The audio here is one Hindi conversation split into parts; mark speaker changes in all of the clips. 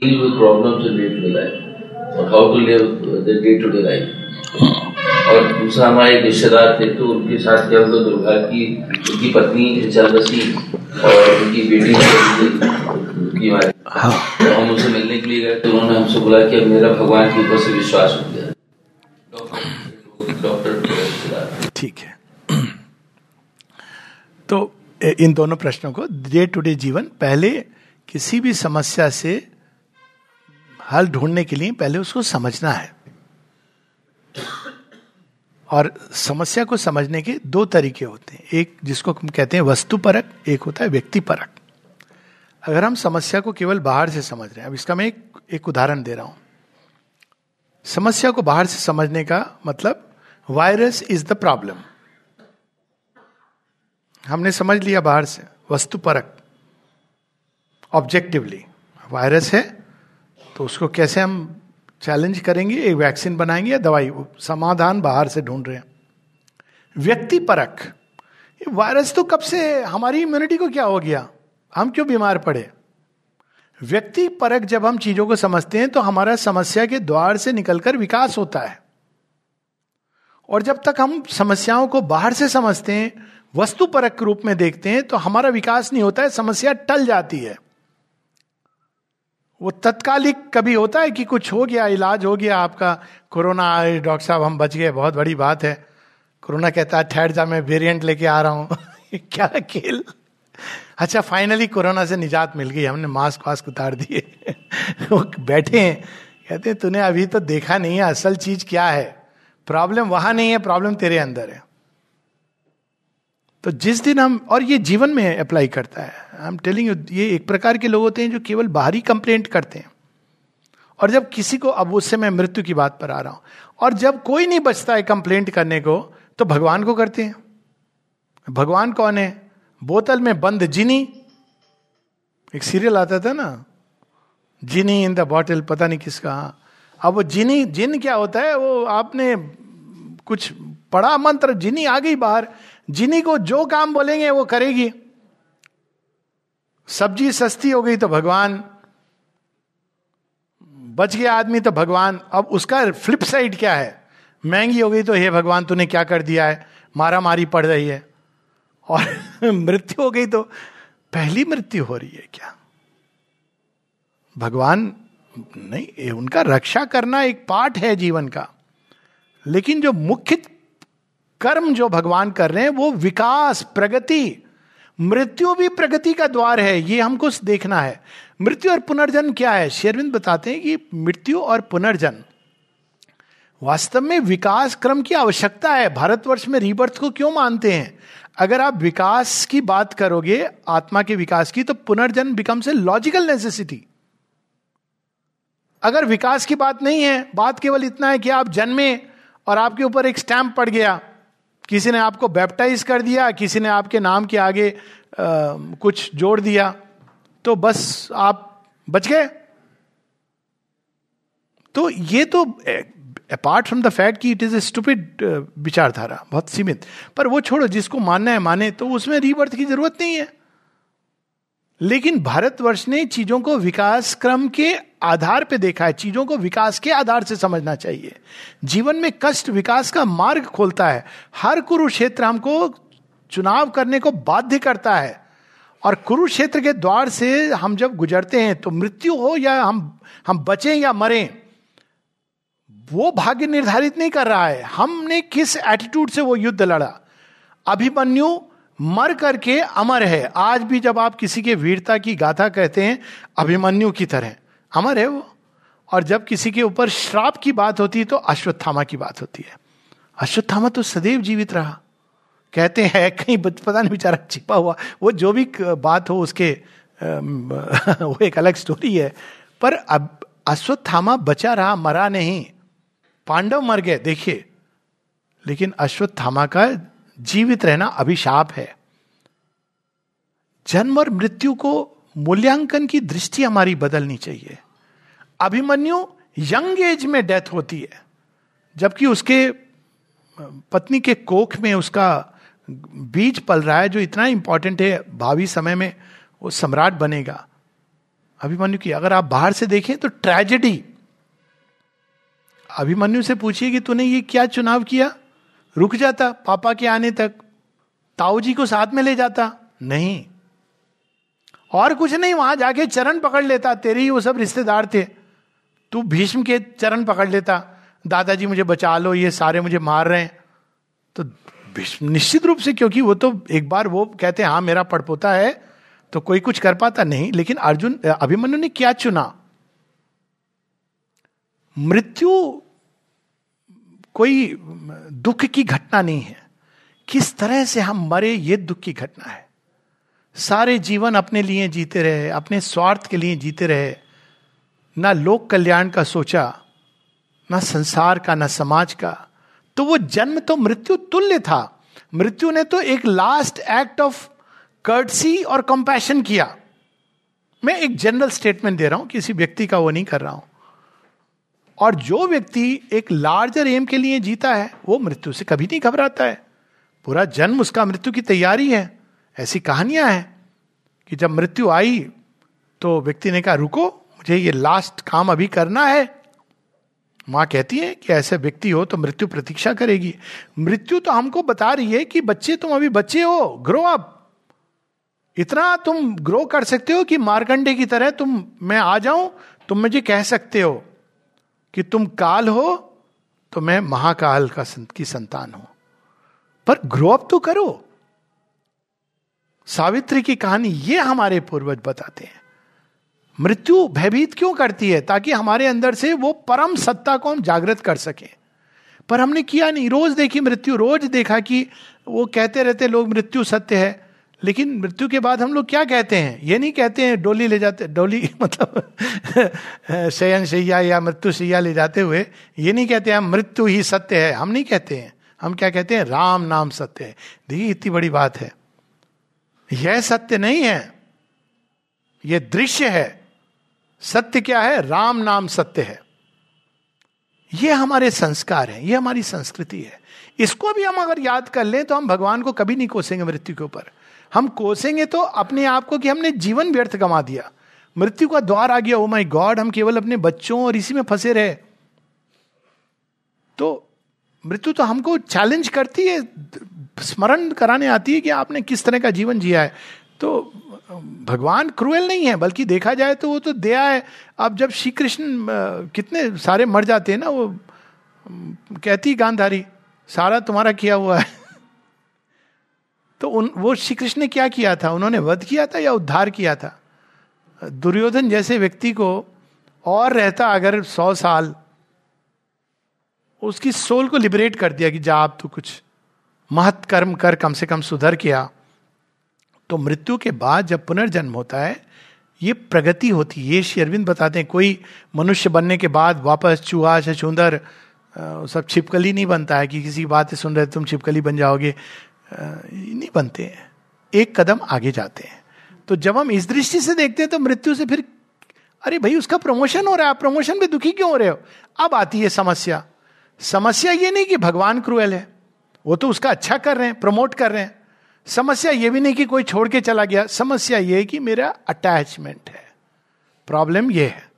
Speaker 1: deal with problems in day-to-day life. और how to live the day-to-day life. और दूसरा हमारे रिश्तेदार थे तो उनके साथ क्या हुआ? दुर्भाग्य की उनकी पत्नी बसी और उनकी बेटी की
Speaker 2: हाँ।
Speaker 1: तो हम उनसे मिलने के लिए गए तो उन्होंने हमसे बोला कि अब मेरा भगवान के ऊपर से विश्वास हो गया। डॉक्टर डॉक्टर
Speaker 2: ठीक है। तो इन दोनों प्रश्नों को डे टू डे जीवन पहले किसी भी समस्या से हल ढूँढने के लिए पहले उसको समझना है। और समस्या को समझने के दो तरीके होते हैं। एक जिसको हम कहते हैं वस्तु परक एक होता है व्यक्ति परक अगर हम समस्या को केवल बाहर से समझ रहे हैं अब इसका मैं एक, एक उदाहरण दे रहा हूँ। समस्या को बाहर से समझने का मतलब वायरस इज़ द प्रॉब्लम हमने समझ लिया बाहर से वस्तु परक ऑब्जेक्टिवली वायरस है तो उसको कैसे हम चैलेंज करेंगे? एक वैक्सीन बनाएँगे या दवाई? समाधान बाहर से ढूंढ रहे हैं। व्यक्ति परक वायरस तो कब से हमारी इम्यूनिटी को क्या हो गया? हम क्यों बीमार पड़े? व्यक्ति परक जब हम चीज़ों को समझते हैं तो हमारा समस्या के द्वार से निकलकर विकास होता है। और जब तक हम समस्याओं को बाहर से समझते हैं वस्तु परक रूप में देखते हैं तो हमारा विकास नहीं होता है, समस्या टल जाती है। वो तत्कालिक कभी होता है कि कुछ हो गया, इलाज हो गया, आपका कोरोना आए, डॉक्टर साहब, हम बच गए, बहुत बड़ी बात है। कोरोना कहता है, ठहर जा, मैं वेरिएंट लेके आ रहा हूँ। क्या खेल? अच्छा फाइनली कोरोना से निजात मिल गई, हमने मास्क वास्क उतार दिए। वो बैठे हैं, कहते तूने अभी तो देखा नहीं है, असल चीज़ क्या है? प्रॉब्लम वहाँ नहीं है प्रॉब्लम तेरे अंदर है। तो जिस दिन हम, और ये जीवन में अप्लाई करता है। आई एम टेलिंग यू ये एक प्रकार के लोग होते हैं जो केवल बाहरी कंप्लेंट करते हैं। और जब किसी को, अब उससे मैं मृत्यु की बात पर आ रहा हूँ, और जब कोई नहीं बचता है कंप्लेंट करने को तो भगवान को करते हैं। भगवान कौन है? बोतल में बंद जिनी। एक सीरियल आता था ना, जिनी इन द बॉटल पता नहीं किसका। अब वो जिनी, जिन क्या होता है, वो आपने कुछ पढ़ा मंत्र, जिनी आ गई बाहर। जिनी को जो काम बोलेंगे वो करेगी। सब्ज़ी सस्ती हो गई तो भगवान, बच गया आदमी तो भगवान। अब उसका फ्लिप साइड क्या है? महँगी हो गई तो हे भगवान, तूने क्या कर दिया है? मारा मारी पड़ रही है। और मृत्यु हो गई तो पहली मृत्यु हो रही है क्या? भगवान, नहीं, उनका रक्षा करना एक पार्ट है जीवन का। लेकिन जो मुख्य कर्म जो भगवान कर रहे हैं, वो विकास, प्रगति। मृत्यु भी प्रगति का द्वार है, ये हमको देखना है। मृत्यु और पुनर्जन्म क्या है? शेरविंद बताते हैं कि मृत्यु और पुनर्जन्म। वास्तव में विकास क्रम की आवश्यकता है। भारतवर्ष में रीबर्थ को क्यों मानते हैं? अगर आप विकास की बात करोगे, आत्मा के विकास की तो पुनर्जन्म बिकम्स ए लॉजिकल नेसेसिटी अगर विकास की बात नहीं है, बात केवल इतना है कि आप जन्मे और आपके ऊपर एक स्टैंप पड़ गया। किसी ने आपको बैप्टाइज कर दिया किसी ने आपके नाम के आगे आ, कुछ जोड़ दिया तो बस आप बच गए। तो ये तो अपार्ट फ्रॉम द फैक्ट कि इट इज़ ए स्टूपिड विचारधारा बहुत सीमित पर वो छोड़ो जिसको मानना है माने तो उसमें रीबर्थ की ज़रूरत नहीं है। लेकिन भारतवर्ष ने चीज़ों को विकास क्रम के आधार पे देखा है, चीज़ों को विकास के आधार से समझना चाहिए। जीवन में कष्ट विकास का मार्ग खोलता है। हर कुरुक्षेत्र हमको चुनाव करने को बाध्य करता है। और कुरुक्षेत्र के द्वार से हम जब गुजरते हैं तो मृत्यु हो या हम हम बचें या मरें, वो भाग्य निर्धारित नहीं कर रहा है। हमने किस एटीट्यूड से वो युद्ध लड़ा? अभिमन्यु मर करके अमर है। आज भी जब आप किसी के वीरता की गाथा कहते हैं, अभिमन्यु की तरह। अमर है वो। और जब किसी के ऊपर श्राप की बात होती है तो अश्वत्थामा की बात होती है। अश्वत्थामा तो सदैव जीवित रहा। कहते हैं, कहीं पता नहीं बेचारा छिपा हुआ, वो जो भी बात हो उसके वो एक अलग स्टोरी है। पर अब अश्वत्थामा बचा रहा, मरा नहीं। पांडव मर गए, देखिए। लेकिन अश्वत्थामा का जीवित रहना अभिशाप है। जन्म और मृत्यु को मूल्यांकन की दृष्टि हमारी बदलनी चाहिए। अभिमन्यु यंग एज में डेथ होती है, जबकि उसके पत्नी के कोख में उसका बीज पल रहा है जो इतना इंपॉर्टेंट है, भावी समय में वो सम्राट बनेगा। अभिमन्यु की, अगर आप बाहर से देखें तो ट्रेजेडी अभिमन्यु से पूछिए कि तूने ये क्या चुनाव किया? रुक जाता, पापा के आने तक। ताऊ जी को साथ में ले जाता? नहीं। और कुछ नहीं, वहाँ जाके चरण पकड़ लेता। तेरे ही वो सब रिश्तेदार थे। तू भीष्म के चरण पकड़ लेता। दादाजी मुझे बचा लो, ये सारे मुझे मार रहे हैं। तो भीष्म निश्चित रूप से, क्योंकि वो तो एक बार वो कहते हैं हाँ मेरा पड़पोता है। तो कोई कुछ कर पाता नहीं, लेकिन अर्जुन, अभिमन्यु ने क्या चुना? मृत्यु कोई दुख की घटना नहीं है। किस तरह से हम मरे, ये दुख की घटना है। सारे जीवन अपने लिए जीते रहे, अपने स्वार्थ के लिए जीते रहे। ना लोक कल्याण का सोचा, ना संसार का, ना समाज का। तो वो जन्म तो मृत्यु तुल्य था। मृत्यु ने तो एक लास्ट एक्ट ऑफ़ कर्टसी और कंपैशन किया। मैं एक जनरल स्टेटमेंट दे रहा हूँ, किसी व्यक्ति का वो नहीं कर रहा हूँ। और जो व्यक्ति एक लार्जर एम के लिए जीता है, वो मृत्यु से कभी नहीं घबराता है। पूरा जन्म उसका मृत्यु की तैयारी है। ऐसी कहानियाँ हैं कि जब मृत्यु आई तो व्यक्ति ने कहा, रुको, मुझे ये लास्ट काम अभी करना है। माँ कहती है कि, ऐसे व्यक्ति हो तो मृत्यु प्रतीक्षा करेगी। मृत्यु तो हमको बता रही है कि बच्चे, तुम अभी बच्चे हो ग्रो अप इतना तुम ग्रो कर सकते हो कि मारकंडे की तरह तुम, मैं आ जाऊँ, तुम मुझे कह सकते हो कि तुम काल हो तो मैं महाकाल का की संतान हूँ। पर ग्रो अप तो करो। सावित्री की कहानी ये हमारे पूर्वज बताते हैं। मृत्यु भयभीत क्यों करती है? ताकि हमारे अंदर से वो परम सत्ता को हम जागृत कर सके। पर हमने किया नहीं। रोज देखी मृत्यु, रोज देखा कि वो कहते रहते लोग मृत्यु सत्य है। लेकिन मृत्यु के बाद हम लोग क्या कहते हैं? ये नहीं कहते हैं, डोली ले जाते, डोली मतलब शयन शैया या मृत्यु शैया ले जाते हुए, ये नहीं कहते हैं, मृत्यु ही सत्य है। हम नहीं कहते हैं। हम क्या कहते हैं? राम नाम सत्य है। देखिए, इतनी बड़ी बात है। यह सत्य नहीं है। यह दृश्य है। सत्य क्या है? राम नाम सत्य है। यह हमारे संस्कार है यह हमारी संस्कृति है। इसको भी हम अगर याद कर लें तो हम भगवान को कभी नहीं कोसेंगे मृत्यु के ऊपर। हम कोसेंगे तो अपने आप को कि हमने जीवन व्यर्थ गंवा दिया। मृत्यु का द्वार आ गया ओ माई गॉड हम केवल अपने बच्चों और इसी में फंसे रहे। तो मृत्यु तो हमको चैलेंज करती है स्मरण कराने आती है कि आपने किस तरह का जीवन जिया है। तो भगवान क्रूएल नहीं है, बल्कि देखा जाए तो वो तो दया है। अब जब श्री कृष्ण कितने सारे मर जाते हैं ना, वो कहती गांधारी, सारा तुम्हारा किया हुआ है। तो उन, वो श्री कृष्ण ने क्या किया था? उन्होंने वध किया था या उद्धार किया था? दुर्योधन जैसे व्यक्ति को और रहता अगर सौ साल, उसकी सोल को लिबरेट कर दिया कि जा आप तो कुछ महत कर्म कर कम से कम सुधर किया तो मृत्यु के बाद जब पुनर्जन्म होता है, ये प्रगति होती है। ये शेरविंद बताते हैं, कोई मनुष्य बनने के बाद वापस चूहा छुंदर सब छिपकली नहीं बनता है कि किसी बात सुन रहे तुम छिपकली बन जाओगे। नहीं बनते हैं। एक कदम आगे जाते हैं। तो जब हम इस दृष्टि से देखते हैं तो मृत्यु से फिर, अरे भाई, उसका प्रमोशन हो रहा है। आप प्रमोशन में दुखी क्यों हो रहे हो? अब आती है समस्या। समस्या ये नहीं कि भगवान क्रूएल है। वो तो उसका अच्छा कर रहे हैं प्रमोट कर रहे हैं। समस्या ये भी नहीं कि कोई छोड़ के चला गया। समस्या ये है कि मेरा अटैचमेंट है। प्रॉब्लम ये है।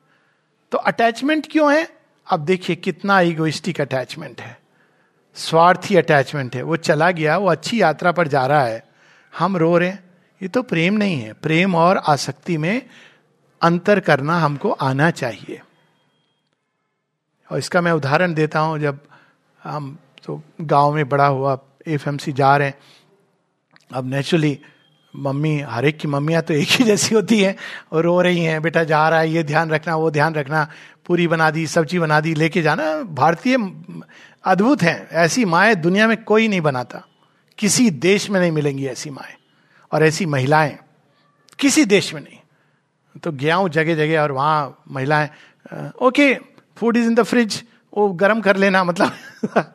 Speaker 2: तो अटैचमेंट क्यों है? अब देखिए कितना इगोइस्टिक अटैचमेंट है। स्वार्थी अटैचमेंट है। वो चला गया, वो अच्छी यात्रा पर जा रहा है। हम रो रहे हैं। ये तो प्रेम नहीं है। प्रेम और आसक्ति में अंतर करना हमको आना चाहिए। और इसका मैं उदाहरण देता हूँ। जब हम तो गाँव में बड़ा हुआ एफएमसी जा रहे हैं। अब नेचुरली मम्मी, हर एक की मम्मियाँ तो एक ही जैसी होती हैं और रो रही हैं, बेटा जा रहा है, ये ध्यान रखना, वो ध्यान रखना, पूरी बना दी, सब्ज़ी बना दी, लेके जाना। भारतीय अद्भुत हैं, ऐसी माए दुनिया में कोई नहीं बनाता। किसी देश में नहीं मिलेंगी ऐसी माए और ऐसी महिलाएँ किसी देश में नहीं। तो गया हूँ जगह जगह और वहाँ महिलाएँ okay food is in the fridge वो गर्म कर लेना मतलब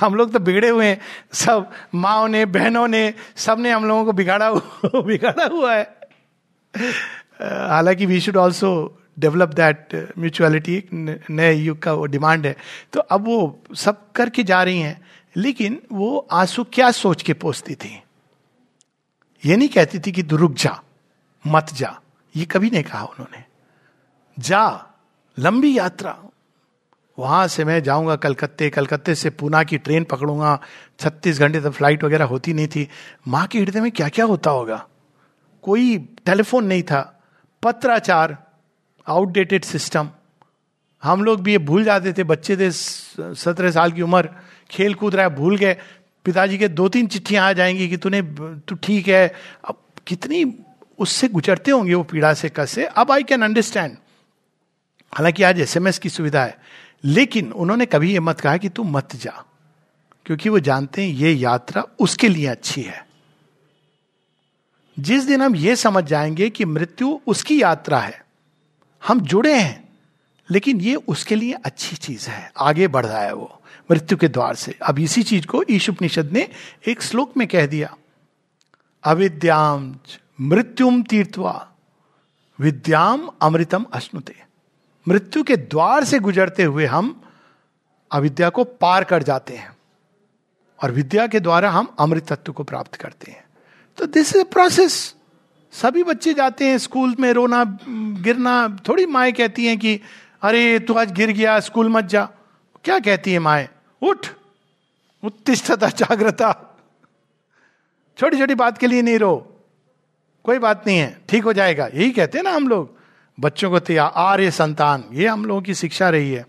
Speaker 2: हम लोग तो बिगड़े हुए हैं। सब माओ ने, बहनों ने सबने हम लोगों को बिगाड़ा बिगाड़ा हुआ है। हालाँकि we should also develop that mutuality नए युग का वो डिमांड है। तो अब वो सब करके जा रही हैं, लेकिन वो आँसू क्या सोच के पोसती थी? ये नहीं कहती थी कि रुक जा, मत जा। ये कभी नहीं कहा उन्होंने। जा, लंबी यात्रा वहाँ से मैं जाऊँगा कलकत्ते कलकत्ते से पूना की ट्रेन पकड़ूँगा। छत्तीस घंटे तक फ़्लाइट वगैरह होती नहीं थी। माँ के हृदय में क्या क्या होता होगा? कोई टेलीफोन नहीं था। पत्राचार आउटडेटेड सिस्टम हम लोग भी ये भूल जाते थे। बच्चे थे, सत्रह साल की उम्र खेल कूद रहा है भूल गए। पिताजी के दो तीन चिट्ठियाँ आ जाएँगी कि तूने, तू ठीक है। अब कितनी उससे गुजरते होंगे वो पीड़ा से, कैसे अब आई कैन अंडरस्टैंड हालाँकि आज एसएमएस की सुविधा है। लेकिन उन्होंने कभी ये मत कहा कि तू मत जा, क्योंकि वो जानते हैं ये यात्रा उसके लिए अच्छी है। जिस दिन हम ये समझ जाएँगे कि मृत्यु उसकी यात्रा है, हम जुड़े हैं, लेकिन ये उसके लिए अच्छी चीज़ है। आगे बढ़ रहा है वो, मृत्यु के द्वार से। अब इसी चीज़ को ईश उपनिषद ने एक श्लोक में कह दिया। अविद्याम मृत्युम तीर्थवा विद्याम अमृतम अश्नुते। मृत्यु के द्वार से गुजरते हुए हम अविद्या को पार कर जाते हैं। और विद्या के द्वारा हम अमृत तत्व को प्राप्त करते हैं। तो दिस इज़ ए प्रोसेस सभी बच्चे जाते हैं स्कूल में रोना, गिरना, थोड़ी माए कहती हैं कि, अरे, तू आज गिर गया, स्कूल मत जा। क्या कहती है माए? उठ। उत्तिष्ठता, जागृता। छोटी छोटी बात के लिए नहीं रो। कोई बात नहीं है। ठीक हो जाएगा। यही कहते हैं ना हम लोग। बच्चों को तैयार, आर्य संतान, ये हम लोगों की शिक्षा रही है।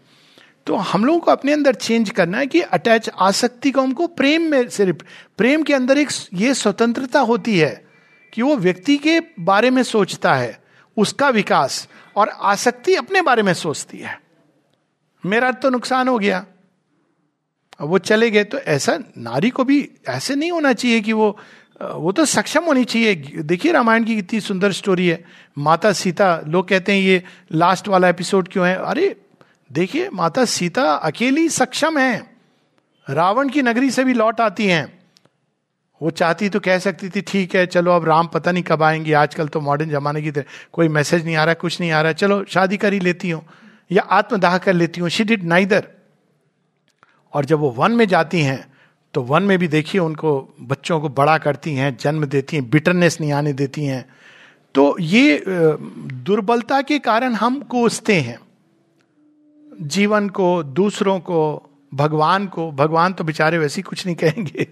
Speaker 2: तो हम लोगों को अपने अंदर चेंज करना है कि अटैच आसक्ति को हमको प्रेम में सिर्फ़ प्रेम के अंदर एक ये स्वतंत्रता होती है कि वो व्यक्ति के बारे में सोचता है, उसका विकास और आसक्ति अपने बारे में सोचती है। मेरा तो नुकसान हो गया। अब वो चले गए तो ऐसा नारी को भी ऐसे नहीं होना चाहिए कि वो वो तो सक्षम होनी चाहिए। देखिए, रामायण की कितनी सुंदर स्टोरी है। माता सीता, लोग कहते हैं, ये लास्ट वाला एपिसोड क्यों है? अरे, देखिए, माता सीता अकेली सक्षम है। रावण की नगरी से भी लौट आती हैं। वो चाहती तो कह सकती थी, ठीक है, चलो, अब राम पता नहीं कब आएँगे। आजकल तो मॉडर्न जमाने की तरह कोई मैसेज नहीं आ रहा, कुछ नहीं आ रहा। चलो, शादी कर ही लेती हूँ या आत्मदाह कर लेती हूँ। शी डिड नाइदर और जब वो वन में जाती हैं तो वन में भी देखिए उनको बच्चों को बड़ा करती हैं, जन्म देती हैं बिटरनेस नहीं आने देती हैं। तो ये दुर्बलता के कारण हम कोसते हैं। जीवन को, दूसरों को, भगवान को, भगवान तो बेचारे वैसे कुछ नहीं कहेंगे।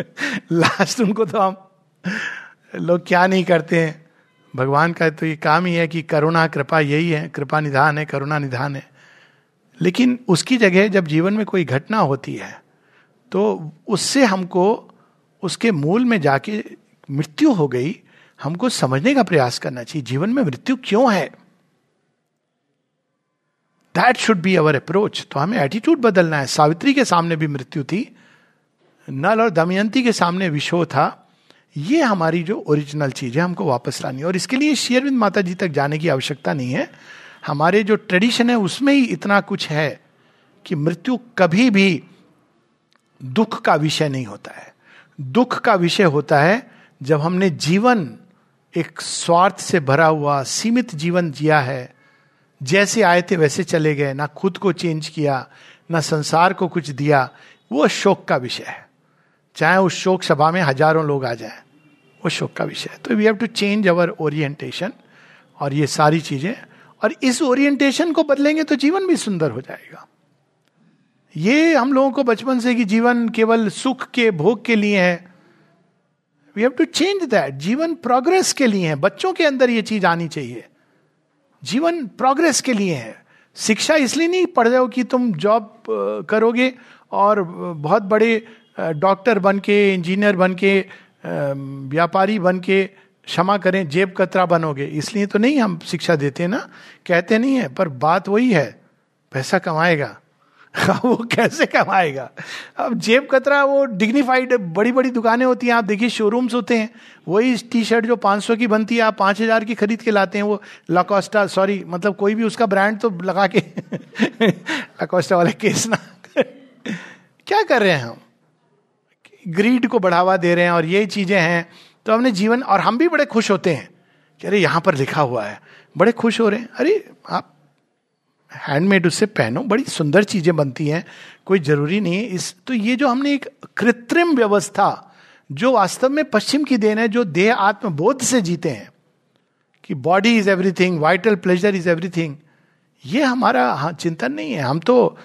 Speaker 2: लास्ट उनको तो हम, लोग क्या नहीं करते हैं। भगवान का तो ये काम ही है कि करुणा, कृपा यही है, कृपा निधान है, करुणा निधान है। लेकिन उसकी जगह जब जीवन में कोई घटना होती है तो उससे हमको, उसके मूल में जाके मृत्यु हो गई, हमको समझने का प्रयास करना चाहिए, जीवन में मृत्यु क्यों है? That should be our approach तो हमें एटीट्यूड बदलना है। सावित्री के सामने भी मृत्यु थी, नल और दमयंती के सामने विशो था। ये हमारी जो ओरिजिनल चीज़ है, हमको वापस लानी है। और इसके लिए शेयरविंद माता जी तक जाने की आवश्यकता नहीं है। हमारे जो ट्रेडिशन है, उसमें ही इतना कुछ है कि मृत्यु कभी भी दुख का विषय नहीं होता है। दुख का विषय होता है जब हमने जीवन एक स्वार्थ से भरा हुआ, सीमित जीवन जिया है। जैसे आए थे वैसे चले गए, ना खुद को चेंज किया, ना संसार को कुछ दिया। वो शोक का विषय है। चाहे उस शोक सभा में हज़ारों लोग आ जाए, वो शोक का विषय है। तो we have to change our orientation और ये सारी चीज़ें। और इस ओरिएंटेशन को बदलेंगे तो जीवन भी सुंदर हो जाएगा। ये हम लोगों को बचपन से कि जीवन केवल सुख के, भोग के लिए है। We have to change that जीवन प्रोग्रेस के लिए है। बच्चों के अंदर ये चीज़ आनी चाहिए। जीवन प्रोग्रेस के लिए है। शिक्षा इसलिए नहीं पढ़ जाओ कि तुम जॉब करोगे और बहुत बड़े डॉक्टर बन के इंजीनियर बन के व्यापारी बन के क्षमा करें, जेब कतरा बनोगे। इसलिए तो नहीं हम शिक्षा देते ना। कहते नहीं है, पर बात वही है। पैसा कमाएगा। वो कैसे कमाएगा? अब जेब कतरा, वो डिग्निफाइड बड़ी बड़ी दुकानें होती हैं, आप देखिए शोरूम्स होते हैं, वही टी शर्ट जो 500 की बनती है, आप 5000 की खरीद के लाते हैं, वो लकोस्टा सॉरी मतलब कोई भी उसका ब्रांड तो लगा के लकोस्टा वाले केस ना क्या कर रहे हैं हम? ग्रीड को बढ़ावा दे रहे हैं और ये चीज़ें हैं तो हमने जीवन, और हम भी बड़े खुश होते हैं कि अरे यहाँ पर लिखा हुआ है, बड़े खुश हो रहे हैं। अरे आप हैंडमेड उससे पहनो, बड़ी सुंदर चीज़ें बनती हैं, कोई ज़रूरी नहीं है इस तो ये जो हमने एक कृत्रिम व्यवस्था, जो वास्तव में पश्चिम की देन है, जो देह आत्मबोध से जीते हैं, कि body is everything vital pleasure is everything ये हमारा हाँ चिंतन नहीं है। हम तो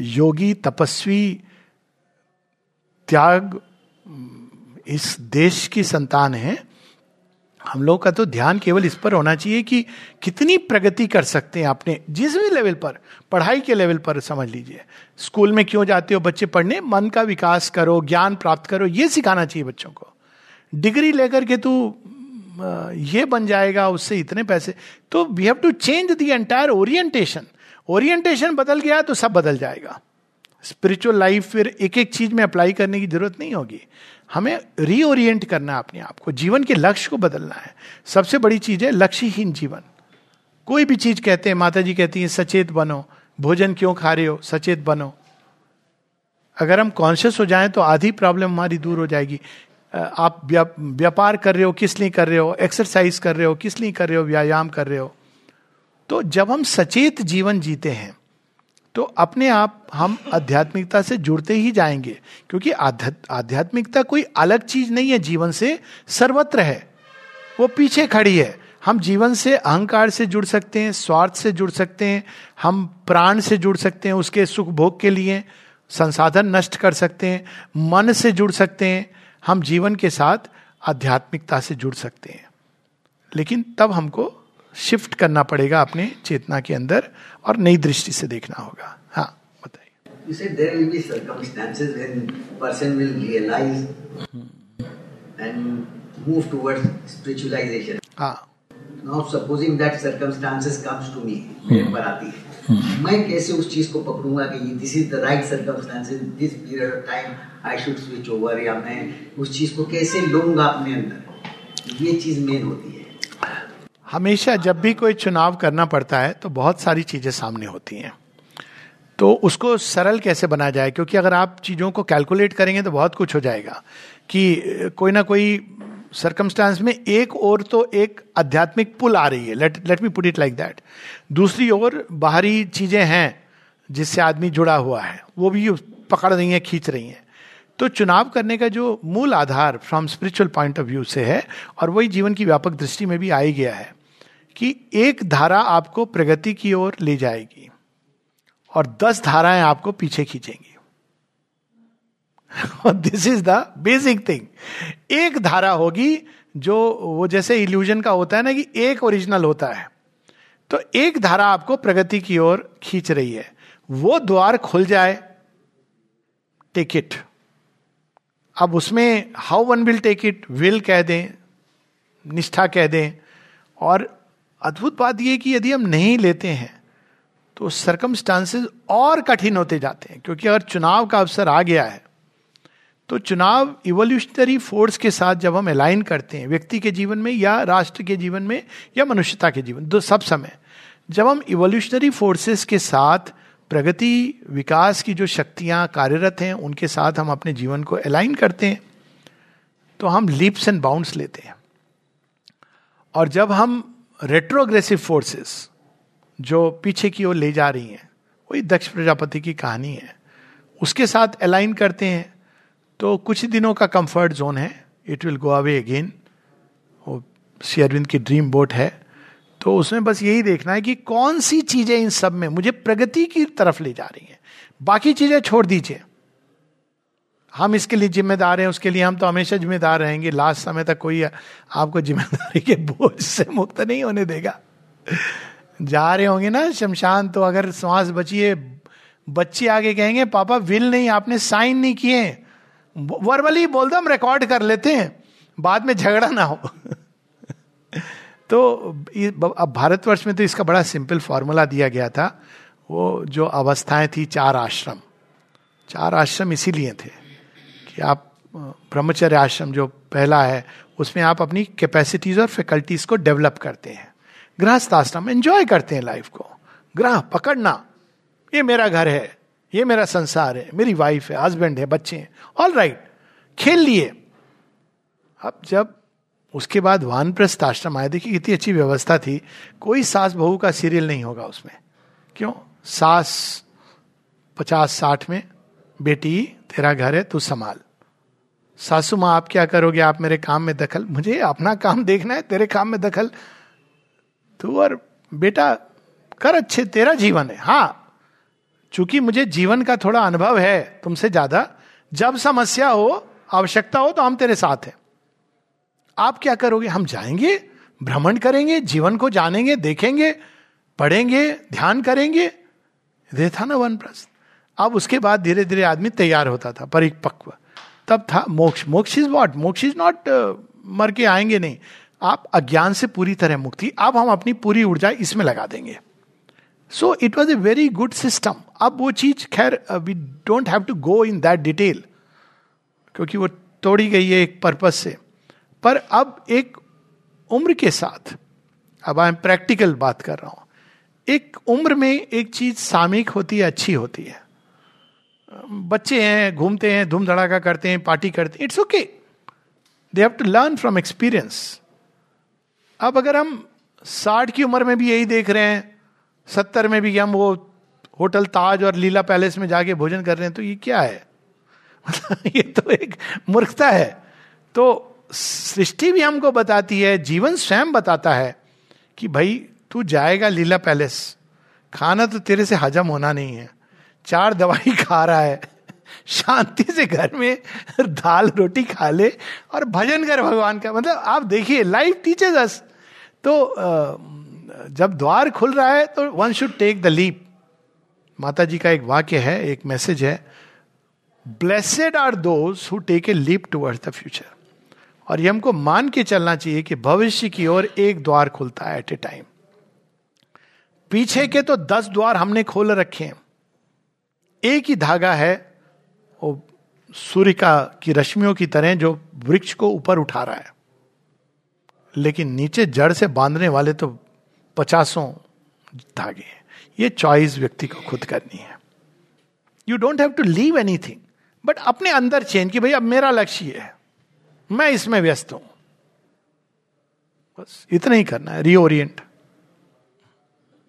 Speaker 2: योगी, तपस्वी, त्याग, इस देश की संतान है हम लोग का तो ध्यान केवल इस पर होना चाहिए कि कितनी प्रगति कर सकते हैं आपने जिस भी लेवल पर, पढ़ाई के लेवल पर समझ लीजिए। स्कूल में क्यों जाते हो बच्चे पढ़ने? मन का विकास करो, ज्ञान प्राप्त करो, ये सिखाना चाहिए बच्चों को। डिग्री लेकर के तू ये बन जाएगा, उससे इतने पैसे। तो we have to change the entire orientation orientation बदल गया तो सब बदल जाएगा। स्पिरिचुअल लाइफ फिर एक एक चीज़ में अप्लाई करने की ज़रूरत नहीं होगी। हमें रीओरिएंट करना अपने आप को। जीवन के लक्ष्य को बदलना है। सबसे बड़ी चीज़ है लक्ष्यहीन जीवन। कोई भी चीज़ कहते हैं माता जी कहती हैं, सचेत बनो। भोजन क्यों खा रहे हो? सचेत बनो। अगर हम कॉन्शियस हो जाएँ तो आधी प्रॉब्लम हमारी दूर हो जाएगी। आप व्यापार कर रहे हो, किस लिए कर रहे हो? एक्सरसाइज कर रहे हो, किस लिए कर रहे हो? व्यायाम कर रहे हो? तो जब हम सचेत जीवन जीते हैं तो अपने आप हम आध्यात्मिकता से जुड़ते ही जाएँगे, क्योंकि आध्यात्मिकता कोई अलग चीज़ नहीं है जीवन से, सर्वत्र है। वो पीछे खड़ी है। हम जीवन से अहंकार से जुड़ सकते हैं, स्वार्थ से जुड़ सकते हैं, हम प्राण से जुड़ सकते हैं, उसके सुख भोग के लिए संसाधन नष्ट कर सकते हैं, मन से जुड़ सकते हैं, हम जीवन के साथ आध्यात्मिकता से जुड़ सकते हैं। लेकिन तब हमको शिफ्ट करना पड़ेगा अपने चेतना के अंदर और नई दृष्टि से देखना होगा। हाँ बताइए. हाँ.
Speaker 3: Now supposing that circumstances comes to me, मेरे पर आती है। मैं कैसे उस चीज़ को पकड़ूँगा कि this is the right circumstances this period of time I should switch over या मैं उस चीज़ को कैसे लूँगा अपने अंदर? ये चीज़ मेन होती है।
Speaker 2: हमेशा जब भी कोई चुनाव करना पड़ता है तो बहुत सारी चीज़ें सामने होती हैं। तो उसको सरल कैसे बनाया जाए? क्योंकि अगर आप चीज़ों को कैलकुलेट करेंगे तो बहुत कुछ हो जाएगा कि कोई ना कोई सरकमस्टांस में एक और तो एक आध्यात्मिक पुल आ रही है। Let let me put it like that दूसरी ओर बाहरी चीज़ें हैं, जिससे आदमी जुड़ा हुआ है। वो भी पकड़ रही हैं, खींच रही हैं। तो चुनाव करने का जो मूल आधार from spiritual point of view से है, और वही जीवन की व्यापक दृष्टि में भी आई गया है। कि एक धारा आपको प्रगति की ओर ले जाएगी और दस धाराएँ आपको पीछे खींचेंगी। This is the basic thing एक धारा होगी जो वो जैसे इल्यूजन का होता है ना कि एक ओरिजिनल होता है। तो एक धारा आपको प्रगति की ओर खींच रही है। वो द्वार खुल जाए। टेक इट अब उसमें how one will take it will कह दें, निष्ठा कह दें और अद्भुत बात यह कि यदि हम नहीं लेते हैं तो सरकमस्टांसेस और कठिन होते जाते हैं, क्योंकि अगर चुनाव का अवसर आ गया है तो चुनाव इवोल्यूशनरी फोर्स के साथ जब हम अलाइन करते हैं, व्यक्ति के जीवन में या राष्ट्र के जीवन में या मनुष्यता के जीवन, दो सब समय, जब हम इवोल्यूशनरी फोर्सेस के साथ प्रगति, विकास की जो शक्तियाँ, कार्यरत हैं, उनके साथ हम अपने जीवन को अलाइन करते हैं तो हम लिप्स एंड बाउंड्स लेते हैं। और जब हम रेट्रोग्रेसिव फोर्सेस जो पीछे की ओर ले जा रही हैं, वही दक्ष प्रजापति की कहानी है। उसके साथ अलाइन करते हैं तो कुछ दिनों का कंफर्ट जोन है। It will go away again वो शेयरविंद की ड्रीम बोट है। तो उसमें बस यही देखना है कि कौन सी चीज़ें इन सब में मुझे प्रगति की तरफ़ ले जा रही हैं। बाकी चीज़ें छोड़ दीजिए। हम इसके लिए जिम्मेदार हैं, उसके लिए हम तो हमेशा जिम्मेदार रहेंगे। लास्ट समय तक कोई आपको ज़िम्मेदारी के बोझ से मुक्त नहीं होने देगा। जा रहे होंगे ना शमशान तो अगर श्वास बचिए बच्चे आगे कहेंगे, पापा, विल नहीं, आपने साइन नहीं किए वर्बली बोल दो हम रिकॉर्ड कर लेते हैं, बाद में झगड़ा ना हो। तो अब भारतवर्ष में तो इसका बड़ा सिंपल फॉर्मूला दिया गया था। वो जो अवस्थाएँ थी, चार आश्रम। चार आश्रम इसीलिए थे। कि आप ब्रह्मचर्य आश्रम जो पहला है, उसमें आप अपनी कैपेसिटीज और फैकल्टीज को डेवलप करते हैं। गृहस्थ आश्रम एंजॉय करते हैं लाइफ को। ग्रह पकड़ना। ये मेरा घर है, ये मेरा संसार है, मेरी वाइफ है हस्बैंड है, बच्चे हैं। ऑल राइट खेल लिए। अब जब उसके बाद वानप्रस्थ आश्रम आया, देखिए कितनी अच्छी व्यवस्था थी। कोई सास बहू का सीरियल नहीं होगा उसमें। क्यों? सास पचास साठ में, बेटी, तेरा घर है, तू संभाल। सासू माँ, आप क्या करोगे? आप मेरे काम में दखल। मुझे अपना काम देखना है, तेरे काम में दखल। तू और बेटा, कर अच्छे, तेरा जीवन है। हाँ चूँकि मुझे जीवन का थोड़ा अनुभव है तुमसे ज़्यादा, जब समस्या हो, आवश्यकता हो तो हम तेरे साथ हैं। आप क्या करोगे? हम जाएँगे, भ्रमण करेंगे, जीवन को जानेंगे, देखेंगे, पढ़ेंगे, ध्यान करेंगे। ये था ना वन प्रश्न अब उसके बाद धीरे धीरे आदमी तैयार होता था, परिपक्व। तब था, मोक्ष मोक्ष इज़ वॉट मोक्ष इज़ नॉट मर के आएँगे नहीं। आप अज्ञान से पूरी तरह मुक्ति अब हम अपनी पूरी ऊर्जा इसमें लगा देंगे। So it was a very good system अब वो चीज़, खैर we don't have to go in that detail क्योंकि वो तोड़ी गई है एक पर्पज से। पर अब एक उम्र के साथ, अब आई एम प्रैक्टिकल बात कर रहा हूँ। एक उम्र में एक चीज़ सामयिक होती है, अच्छी होती है। बच्चे हैं, घूमते हैं धूम धड़ाका करते हैं, पार्टी करते हैं it's okay they have to learn from experience अब अगर हम साठ की उम्र में भी यही देख रहे हैं, सत्तर में भी हम वो होटल ताज और लीला पैलेस में जाके भोजन कर रहे हैं तो ये क्या है? ये तो एक मूर्खता है। तो सृष्टि भी हमको बताती है, जीवन स्वयं बताता है कि भाई, तू जाएगा लीला पैलेस, खाना तो तेरे से हजम होना नहीं है। चार दवाई खा रहा है। शांति से घर में दाल रोटी खा ले और भजन कर भगवान का। मतलब आप देखिए लाइफ टीचर्स अस तो जब द्वार खुल रहा है तो one should take the leap माता जी का एक वाक्य है, एक मैसेज है। Blessed are those who take a leap towards the future और ये हमको मान के चलना चाहिए कि भविष्य की ओर एक द्वार खुलता है एट ए टाइम पीछे के तो दस द्वार हमने खोल रखे हैं। एक ही धागा है वो सूर्य का की रश्मियों की तरह जो वृक्ष को ऊपर उठा रहा है। लेकिन नीचे जड़ से बांधने वाले तो पचासों धागे हैं। ये चॉइस व्यक्ति को खुद करनी है। You don't have to leave anything but अपने अंदर चेंज कि भाई अब मेरा लक्ष्य है। मैं इसमें व्यस्त हूँ। बस इतना ही करना है रीओरिएंट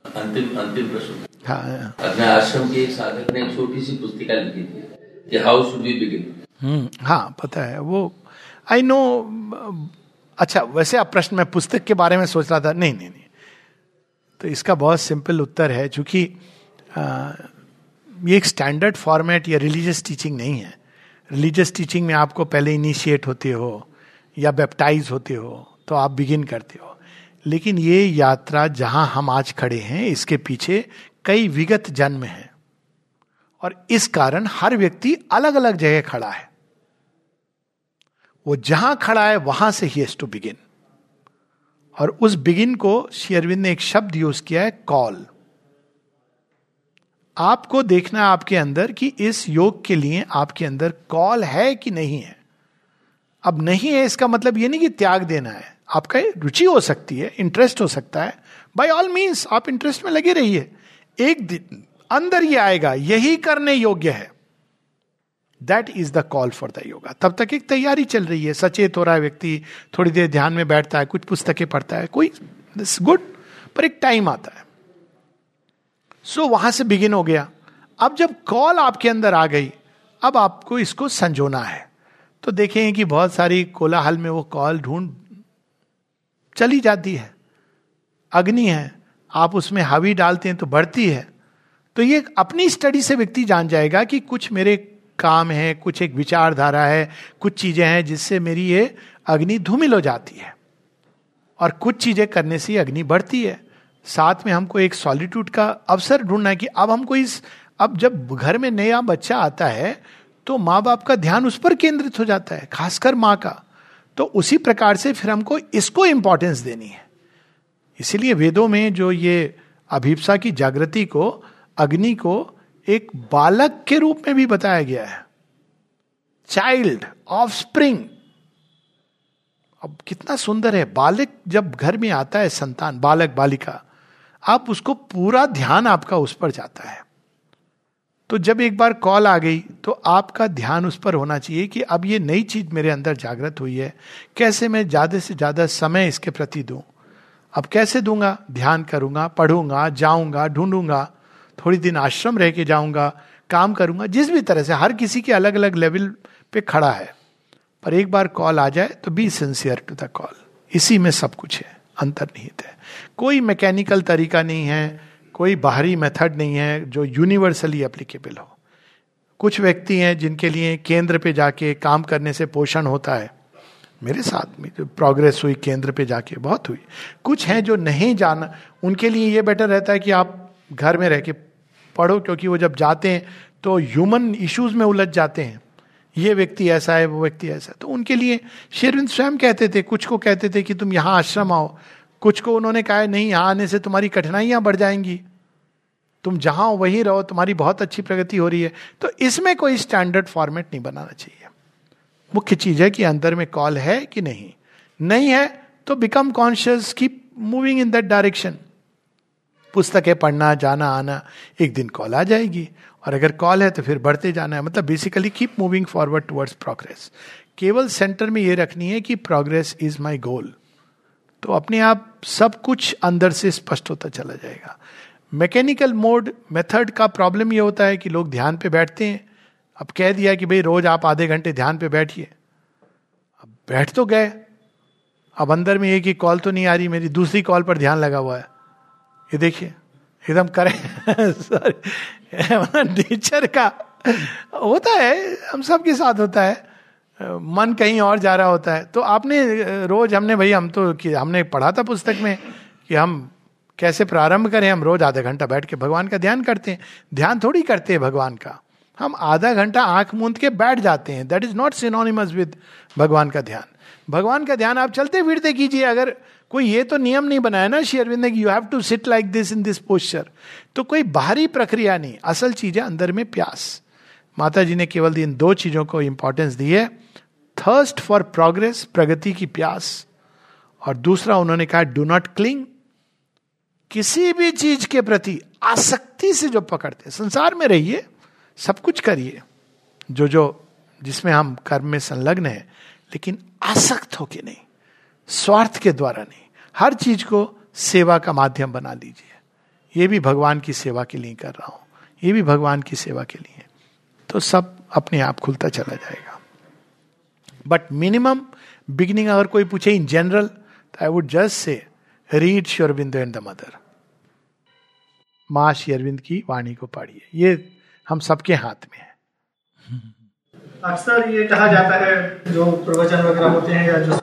Speaker 1: अंतिम अंतिम प्रश्न।
Speaker 2: हाँ,
Speaker 1: अपने आश्रम के एक साधक ने एक छोटी सी पुस्तिका लिखी थी कि how should we begin
Speaker 2: hmm हाँ पता है वो आई नो अच्छा वैसे आप प्रश्न मैं पुस्तक के बारे में सोच रहा था नहीं नहीं नहीं। तो इसका बहुत सिंपल उत्तर है क्योंकि ये एक स्टैंडर्ड फॉर्मेट या रिलीजियस टीचिंग नहीं है। रिलीजियस टीचिंग में आपको पहले इनिशिएट होते हो या बेप्टाइज होते हो तो आप बिगिन करते हो। लेकिन ये यात्रा जहाँ हम आज खड़े हैं इसके पीछे कई विगत जन्म है। और इस कारण हर व्यक्ति अलग अलग जगह खड़ा है। वो जहाँ खड़ा है, वहाँ से ही टू बिगिन और उस बिगिन को शेयरविंद ने एक शब्द यूज़ किया है कॉल आपको देखना है आपके अंदर कि इस योग के लिए आपके अंदर कॉल है कि नहीं है। अब नहीं है, इसका मतलब ये नहीं कि त्याग देना है। आपका रुचि हो सकती है इंटरेस्ट हो सकता है। बाय ऑल मीन्स आप इंटरेस्ट में लगे रहिए। एक दिन अंदर ये आएगा यही करने योग्य है। That is the call for the yoga तब तक एक तैयारी चल रही है। सचेत हो रहा है व्यक्ति थोड़ी देर ध्यान में बैठता है कुछ पुस्तकें पढ़ता है कोई दिस गुड पर एक टाइम आता है। सो so, वहाँ से बिगिन हो गया। अब जब कॉल आपके अंदर आ गई अब आपको इसको संजोना है। तो देखें कि बहुत सारी कोलाहल में वो कॉल ढूंढ चली जाती है। अग्नि है आप उसमें हावी डालते हैं तो बढ़ती है। तो ये अपनी स्टडी से व्यक्ति जान जाएगा कि कुछ मेरे काम है, कुछ एक विचारधारा है, कुछ चीज़ें हैं जिससे मेरी ये अग्नि धूमिल हो जाती है। और कुछ चीज़ें करने से अग्नि बढ़ती है। साथ में हमको एक सॉलिट्यूड का अवसर ढूंढना है कि अब हमको इस, अब जब घर में नया बच्चा आता है तो माँ बाप का ध्यान उस पर केंद्रित हो जाता है, खासकर माँ का। तो उसी प्रकार से फिर हमको इसको इंपॉर्टेंस देनी है। इसीलिए वेदों में जो ये अभिप्सा की जागृति को, अग्नि को एक बालक के रूप में भी बताया गया है। चाइल्ड ऑफ़ स्प्रिंग अब कितना सुंदर है। बालक जब घर में आता है, संतान, बालक, बालिका, आप उसको पूरा ध्यान आपका उस पर जाता है। तो जब एक बार कॉल आ गई तो आपका ध्यान उस पर होना चाहिए कि अब ये नई चीज़ मेरे अंदर जागृत हुई है। कैसे मैं ज़्यादा से ज़्यादा समय इसके प्रति दूँ? अब कैसे दूँगा? ध्यान करूँगा, पढ़ूँगा, जाऊँगा, ढूंढूँगा, थोड़ी दिन आश्रम रह के जाऊँगा, काम करूँगा, जिस भी तरह से, हर किसी के अलग अलग लेवल पे खड़ा है। पर एक बार कॉल आ जाए तो be sincere to the call इसी में सब कुछ है, अंतर्निहित है। कोई मैकेनिकल तरीका नहीं है, कोई बाहरी मेथड नहीं है जो यूनिवर्सली एप्लीकेबल हो। कुछ व्यक्ति हैं जिनके लिए केंद्र पे जाके काम करने से पोषण होता है। मेरे साथ में प्रोग्रेस हुई, केंद्र पे जाके, बहुत हुई। कुछ हैं जो नहीं जाना, उनके लिए ये बेटर रहता है कि आप घर में रह के पढ़ो, क्योंकि वो जब जाते हैं तो ह्यूमन इश्यूज़ में उलझ जाते हैं। ये व्यक्ति ऐसा है, वो व्यक्ति ऐसा है। तो उनके लिए शेरविंद स्वयं कहते थे, कुछ को कहते थे कि तुम यहाँ आश्रम आओ। कुछ को उन्होंने कहा, नहीं, यहाँ आने से तुम्हारी कठिनाइयाँ बढ़ जाएँगी। तुम जहाँ वहीं रहो, तुम्हारी बहुत अच्छी प्रगति हो रही है। तो इसमें कोई स्टैंडर्ड फॉर्मेट नहीं बनाना चाहिए। मुख्य चीज़ है कि अंदर में कॉल है कि नहीं। नहीं है तो become conscious keep moving in that direction पुस्तकें पढ़ना, जाना, आना, एक दिन कॉल आ जाएगी। और अगर कॉल है तो फिर बढ़ते जाना है। मतलब basically keep moving forward towards progress केवल सेंटर में ये रखनी है कि प्रोग्रेस इज़ माई गोल तो अपने आप सब कुछ अंदर से स्पष्ट होता चला जाएगा। मैकेनिकल मोड मेथड का प्रॉब्लम ये होता है कि लोग ध्यान पे बैठते हैं। अब कह दिया कि भाई रोज आप आधे घंटे ध्यान पे बैठिए। अब बैठ तो गए। अब अंदर में एक ही कॉल तो नहीं आ रही, मेरी दूसरी कॉल पर ध्यान लगा हुआ है। ये देखिए, एकदम करें। नेचर का होता है, हम सबके साथ होता है। मन कहीं और जा रहा होता है। तो आपने, रोज हमने, भाई हम तो कि, हमने पढ़ा था पुस्तक में कि हम कैसे प्रारंभ करें, हम रोज आधा घंटा बैठ के भगवान का ध्यान करते हैं। ध्यान थोड़ी करते हैं भगवान का। हम आधा घंटा आँख मूंद के बैठ जाते हैं। That is not synonymous with भगवान का ध्यान। भगवान का ध्यान आप चलते फिरते कीजिए। अगर कोई ये तो नियम नहीं बनाया ना शेयरविंद ने you have to sit like this in this posture तो कोई बाहरी प्रक्रिया नहीं। असल चीज़ है अंदर में प्यास। माता जी ने केवल इन दो चीज़ों को इंपॉर्टेंस दी है। थर्स्ट फॉर प्रोग्रेस प्रगति की प्यास। और दूसरा उन्होंने कहा डू नॉट क्लिंग किसी भी चीज़ के प्रति आसक्ति से जो पकड़ते संसार में रहिए। सब कुछ करिए। जो जो जिसमें हम कर्म में संलग्न है, लेकिन आसक्त होके नहीं, स्वार्थ के द्वारा नहीं। हर चीज़ को सेवा का माध्यम बना लीजिए ये भी भगवान की सेवा के लिए कर रहा हूँ। ये भी भगवान की सेवा के लिए। तो सब अपने आप खुलता चला जाएगा। बट मिनिमम बिगिनिंग अगर कोई पूछे इन जनरल तो I would just say read Sri Aurobindo and the mother माँ श्री अरविंद की वाणी को पढ़िए। ये हम सबके हाथ में है।
Speaker 4: अक्सर ये कहा जाता है जो प्रवचन वगैरह होते हैं या जो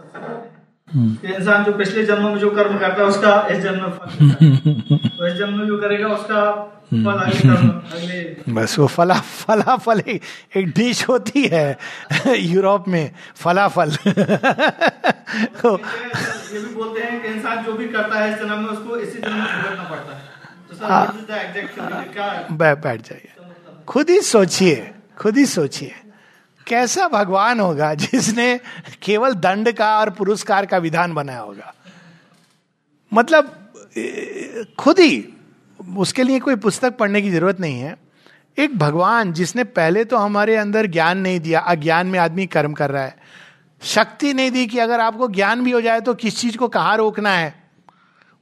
Speaker 4: हम्म। इंसान जो पिछले जन्म में जो कर्म करता है उसका इस जन्म में फल तो इस जन्म में जो करेगा उसका फल अगले
Speaker 2: बस वो फला फला फल एक डिश होती है यूरोप में फलाफल।
Speaker 4: तो ये भी बोलते हैं कि इंसान जो भी करता है इस जन्म में उसको इसी जन्म में भुगतना पड़ता है। तो
Speaker 2: हाँ। बैठ जाइए। खुद ही सोचिए, खुद ही सोचिए। कैसा भगवान होगा जिसने केवल दंड का और पुरस्कार का विधान बनाया होगा? मतलब खुद ही, उसके लिए कोई पुस्तक पढ़ने की ज़रूरत नहीं है। एक भगवान जिसने पहले तो हमारे अंदर ज्ञान नहीं दिया, अज्ञान में आदमी कर्म कर रहा है, शक्ति नहीं दी कि अगर आपको ज्ञान भी हो जाए तो किस चीज़ को कहाँ रोकना है?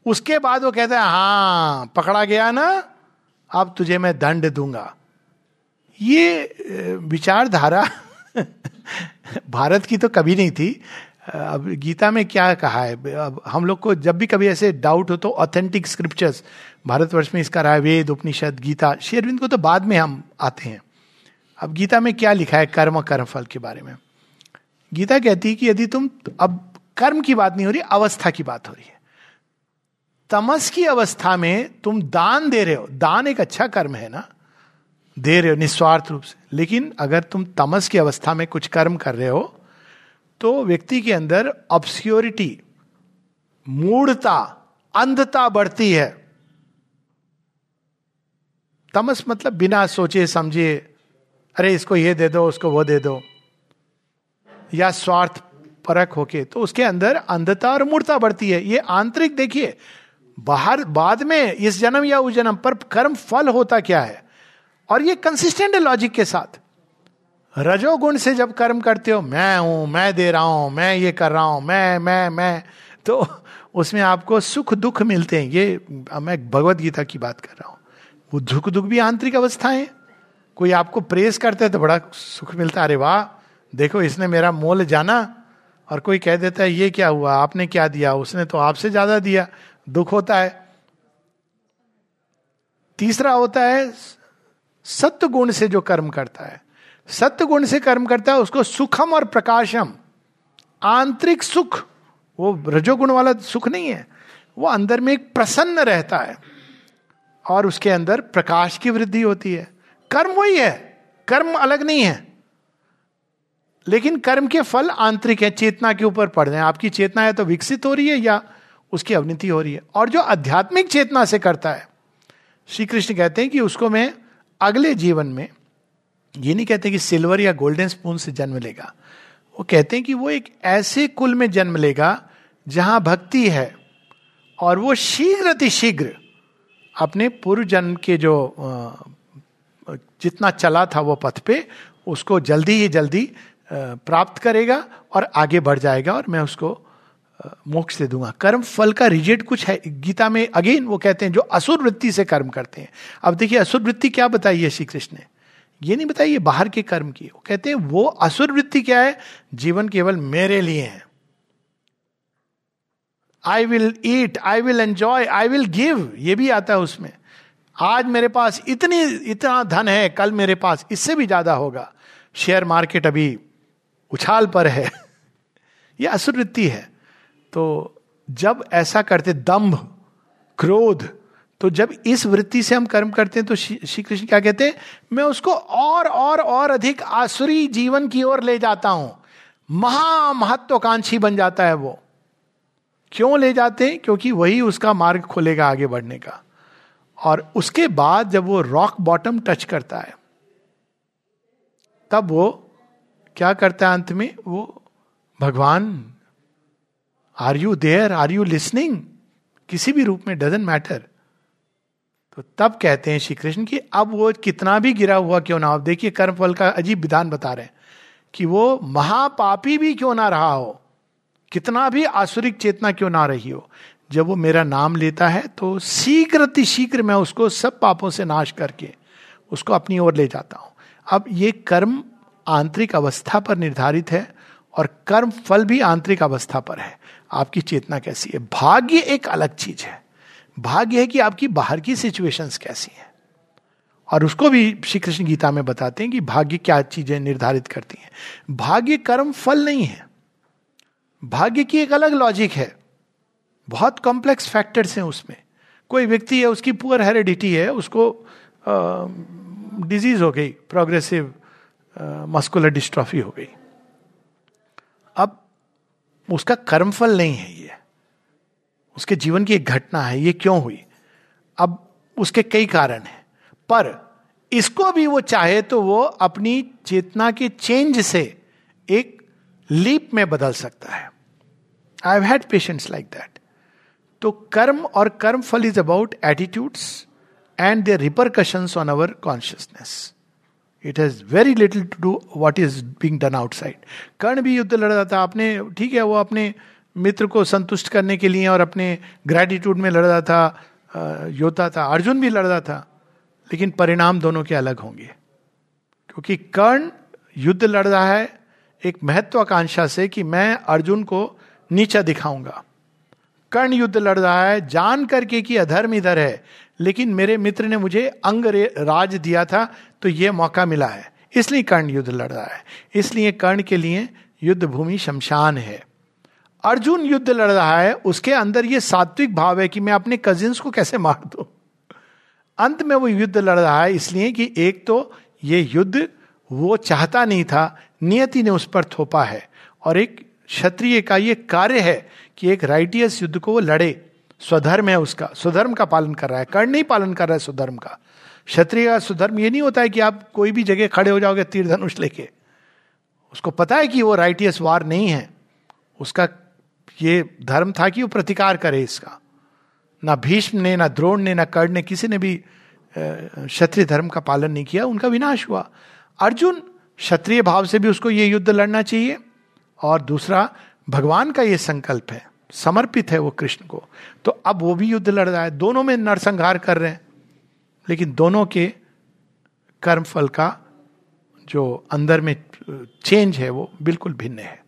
Speaker 2: उसके बाद वो कहता है हाँ पकड़ा गया ना, अब तुझे मैं दंड दूँगा। ये विचारधारा भारत की तो कभी नहीं थी। अब गीता में क्या कहा है? अब हम लोग को जब भी कभी ऐसे डाउट हो तो ऑथेंटिक स्क्रिप्चर्स भारतवर्ष में इसका रहा है वेद, उपनिषद, गीता शेरविंद को तो बाद में हम आते हैं। अब गीता में क्या लिखा है कर्म कर्म फल के बारे में? गीता कहती है कि यदि तुम, अब कर्म की बात नहीं हो रही, अवस्था की बात हो रही है। तमस की अवस्था में तुम दान दे रहे हो। दान एक अच्छा कर्म है ना? दे रहे हो निस्वार्थ रूप से। लेकिन अगर तुम तमस की अवस्था में कुछ कर्म कर रहे हो तो व्यक्ति के अंदर ऑब्सक्योरिटी मूढ़ता, अंधता बढ़ती है। तमस मतलब बिना सोचे, समझे, अरे इसको ये दे दो, उसको वो दे दो, या स्वार्थ परक होके तो उसके अंदर अंधता और मूर्ता बढ़ती है। ये आंतरिक देखिए, बाहर, बाद में इस जन्म या उस जन्म पर कर्म फल होता क्या है? और ये कंसिस्टेंट है लॉजिक के साथ। रजोगुण से जब कर्म करते हो, मैं हूँ, मैं दे रहा हूँ, मैं ये कर रहा हूँ, मैं मैं मैं तो उसमें आपको सुख दुख मिलते हैं। ये मैं भगवत गीता की बात कर रहा हूँ। वो दुख दुख भी आंतरिक अवस्थाएँ कोई आपको प्रेस करते है तो बड़ा सुख मिलता है। अरे वाह, देखो इसने मेरा मोल जाना और कोई कह देता है, ये क्या हुआ? आपने क्या दिया? उसने तो आपसे ज़्यादा दिया। दुख होता है। तीसरा होता है सत्य गुण से जो कर्म करता है। सत्य गुण से कर्म करता है, उसको सुखम और प्रकाशम। आंतरिक सुख, वो रजोगुण वाला सुख नहीं है, वो अंदर में एक प्रसन्न रहता है और उसके अंदर प्रकाश की वृद्धि होती है। कर्म वही है, कर्म अलग नहीं है। लेकिन कर्म के फल आंतरिक है, चेतना के ऊपर पड़ रहे हैं। आपकी चेतना है तो विकसित हो रही है या उसकी अवनीति हो रही है? और जो आध्यात्मिक चेतना से करता है श्री कृष्ण कहते हैं कि उसको मैं अगले जीवन में ये नहीं कहते कि सिल्वर या गोल्डन स्पून से जन्म लेगा। वो कहते हैं कि वो एक ऐसे कुल में जन्म लेगा जहाँ भक्ति है और वो शीघ्र अतिशीघ्र अपने पूर्व जन्म के जो जितना चला था वो पथ पे, उसको जल्दी ही जल्दी प्राप्त करेगा और आगे बढ़ जाएगा और मैं उसको मोक्ष दे दूँगा। कर्म फल का रिजेक्ट कुछ है। गीता में अगेन वो कहते हैं, जो असुर वृत्ति से कर्म करते हैं। अब देखिए, असुर वृत्ति क्या बताई है श्री कृष्ण ने? ये नहीं बताइए बाहर के कर्म की वो कहते हैं, वो असुर वृत्ति क्या है? जीवन केवल मेरे लिए है। I will eat I will enjoy I will give ये भी आता है उसमें। आज मेरे पास इतनी, इतना धन है, कल मेरे पास इससे भी ज़्यादा होगा। शेयर मार्केट अभी उछाल पर है। यह असुर वृत्ति है। तो जब ऐसा करते दंभ क्रोध तो जब इस वृत्ति से हम कर्म करते हैं तो श्री कृष्ण क्या कहते हैं, मैं उसको और और और अधिक आसुरी जीवन की ओर ले जाता हूँ। महा महत्वाकांक्षी बन जाता है वो। क्यों ले जाते हैं? क्योंकि वही उसका मार्ग खोलेगा आगे बढ़ने का। और उसके बाद जब वो रॉक बॉटम टच करता है, तब वो क्या करता है अंत में? वो भगवान are you there are you listening किसी भी रूप में डजेंट मैटर तो तब कहते हैं श्री कृष्ण कि अब वो कितना भी गिरा हुआ क्यों ना हो। देखिए कर्म फल का अजीब विधान बता रहे हैं कि वो महापापी भी क्यों ना रहा हो? कितना भी आसुरिक चेतना क्यों ना रही हो? जब वो मेरा नाम लेता है तो शीघ्र शीघ्र मैं उसको सब पापों से नाश करके उसको अपनी ओर ले जाता हूँ। अब ये कर्म आंतरिक अवस्था पर निर्धारित है और कर्म फल भी आंतरिक अवस्था पर है। आपकी चेतना कैसी है? भाग्य एक अलग चीज़ है। भाग्य है कि आपकी बाहर की सिचुएशंस कैसी है। और उसको भी श्री कृष्ण गीता में बताते हैं कि भाग्य क्या चीज़ें निर्धारित करती हैं। भाग्य कर्म फल नहीं है। भाग्य की एक अलग लॉजिक है। बहुत कॉम्प्लेक्स फैक्टर्स हैं उसमें। कोई व्यक्ति है, उसकी पुअर हेरिडिटी है, उसको डिज़ीज़ हो गई प्रोग्रेसिव मस्कुलर डिस्ट्रॉफी हो गई। अब उसका कर्मफल नहीं है ये। उसके जीवन की एक घटना है, ये क्यों हुई? अब उसके कई कारण हैं, पर इसको भी वो चाहे तो वो अपनी चेतना के चेंज से एक लीप में बदल सकता है। I have had patients like that तो कर्म और कर्म फल is about attitudes and their repercussion on our consciousness it has very little to do what is being done outside Karna भी युद्ध लड़ रहा था। आपने, ठीक है, वो अपने मित्र को संतुष्ट करने के लिए और अपने ग्रेटिट्यूड में लड़ रहा था योद्धा था। अर्जुन भी लड़ रहा था, लेकिन परिणाम दोनों के अलग होंगे। क्योंकि कर्ण युद्ध लड़ रहा है, एक महत्वाकांक्षा से कि मैं अर्जुन को नीचा दिखाऊँगा। कर्ण युद्ध लड़ रहा है, जान करके कि अधर्म इधर है, लेकिन मेरे मित्र ने मुझे अंग राज दिया था तो यह मौका मिला है। इसलिए कर्ण युद्ध लड़ रहा है। इसलिए कर्ण के लिए युद्ध भूमि शमशान है। अर्जुन युद्ध लड़ रहा है। उसके अंदर यह सात्विक भाव है कि मैं अपने कजिन्स को कैसे मार दू? अंत में वो युद्ध लड़ रहा है इसलिए कि एक तो ये युद्ध वो चाहता नहीं था, नियति ने उस पर थोपा है। और एक क्षत्रिय का ये कार्य है कि एक राइटियस युद्ध को वो लड़े। स्वधर्म है उसका। स्वधर्म का पालन कर रहा है। कर्ण नहीं पालन कर रहा है स्वधर्म का। क्षत्रिय का स्वधर्म ये नहीं होता है कि आप कोई भी जगह खड़े हो जाओगे तीर धनुष लेके। उसको पता है कि वो राइटियस वार नहीं है। उसका ये धर्म था कि वो प्रतिकार करे इसका। ना भीष्म ने, ना द्रोण ने, ना कर्ण ने, किसी ने भी क्षत्रिय धर्म का पालन नहीं किया, उनका विनाश हुआ। अर्जुन क्षत्रिय भाव से भी उसको ये युद्ध लड़ना चाहिए। और दूसरा, भगवान का ये संकल्प है, समर्पित है वो कृष्ण को। तो अब वो भी युद्ध लड़ रहा है। दोनों में नरसंहार कर रहे हैं। लेकिन दोनों के कर्म फल का जो अंदर में चेंज है, वो बिल्कुल भिन्न है।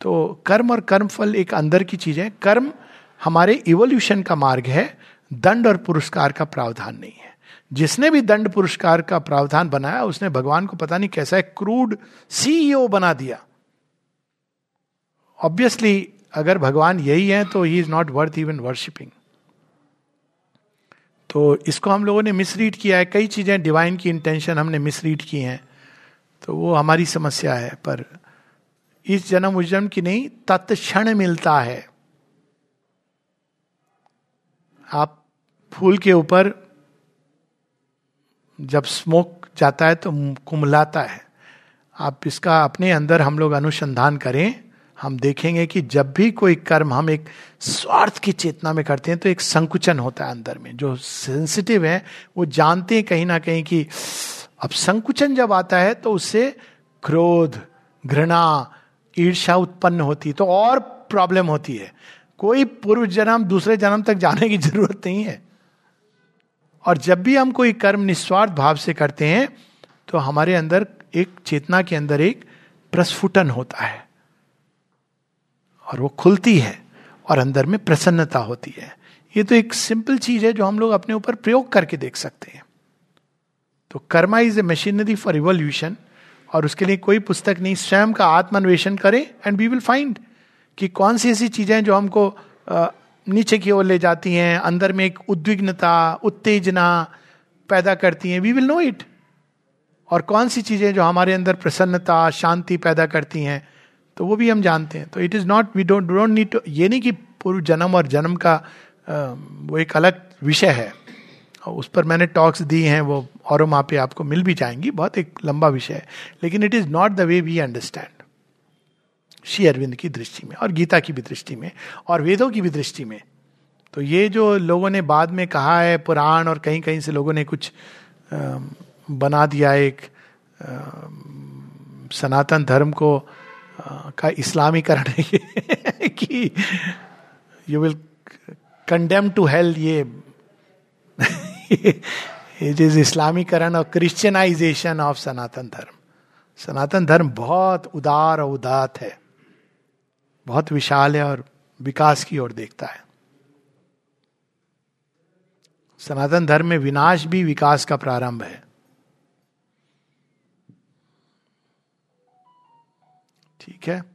Speaker 2: तो कर्म और कर्म फल एक अंदर की चीज़ है। कर्म हमारे इवोल्यूशन का मार्ग है, दंड और पुरस्कार का प्रावधान नहीं है। जिसने भी दंड पुरस्कार का प्रावधान बनाया, उसने भगवान को पता नहीं कैसा है क्रूड सीईओ बना दिया। ऑब्वियसली अगर भगवान यही है तो he is not worth even worshipping तो इसको हम लोगों ने मिसरीड किया है। कई चीज़ें डिवाइन की इंटेंशन हमने मिसरीड की हैं। तो वो हमारी समस्या है, पर इस जन्म उस जन्म की नहीं, तत्क्षण मिलता है। आप फूल के ऊपर जब स्मोक जाता है तो कुमलाता है। आप इसका अपने अंदर हम लोग अनुसंधान करें। हम देखेंगे कि जब भी कोई कर्म हम एक स्वार्थ की चेतना में करते हैं तो एक संकुचन होता है अंदर में। जो सेंसिटिव है, वो जानते हैं कहीं ना कहीं कि अब संकुचन जब आता है तो उससे क्रोध, घृणा ईर्षा उत्पन्न होती है तो और प्रॉब्लम होती है। कोई पूर्व जन्म दूसरे जन्म तक जाने की ज़रूरत नहीं है। और जब भी हम कोई कर्म निस्वार्थ भाव से करते हैं तो हमारे अंदर एक चेतना के अंदर एक प्रस्फुटन होता है। और वो खुलती है और अंदर में प्रसन्नता होती है। ये तो एक सिंपल चीज़ है जो हम लोग अपने ऊपर प्रयोग करके देख सकते हैं। तो karma is a machinery for revolution और उसके लिए कोई पुस्तक नहीं। स्वयं का आत्मान्वेषण करें एंड वी विल फाइंड कि कौन सी ऐसी चीज़ें जो हमको नीचे की ओर ले जाती हैं, अंदर में एक उद्विग्नता, उत्तेजना पैदा करती हैं। वी विल नो इट और कौन सी चीज़ें जो हमारे अंदर प्रसन्नता, शांति पैदा करती हैं? तो वो भी हम जानते हैं। तो it is not we don't don't need to ये नहीं कि पूर्व जन्म और जन्म का वो एक अलग विषय है। उस पर मैंने टॉक्स दी हैं, वो और वहाँ पे आपको मिल भी जाएँगी, बहुत एक लंबा विषय है। लेकिन it is not the way we understand Shri Aurobindo की दृष्टि में, और गीता की भी दृष्टि में, और वेदों की भी दृष्टि में। तो ये जो लोगों ने बाद में कहा है, पुराण और कहीं कहीं से लोगों ने कुछ बना दिया एक सनातन धर्म को का इस्लामीकरण है कि you will condemn to hell ये इट इज़ इस्लामीकरण और क्रिश्चियनाइजेशन ऑफ़ सनातन धर्म सनातन धर्म बहुत उदार और उदात है, बहुत विशाल है और विकास की ओर देखता है। सनातन धर्म में विनाश भी विकास का प्रारंभ है। ठीक है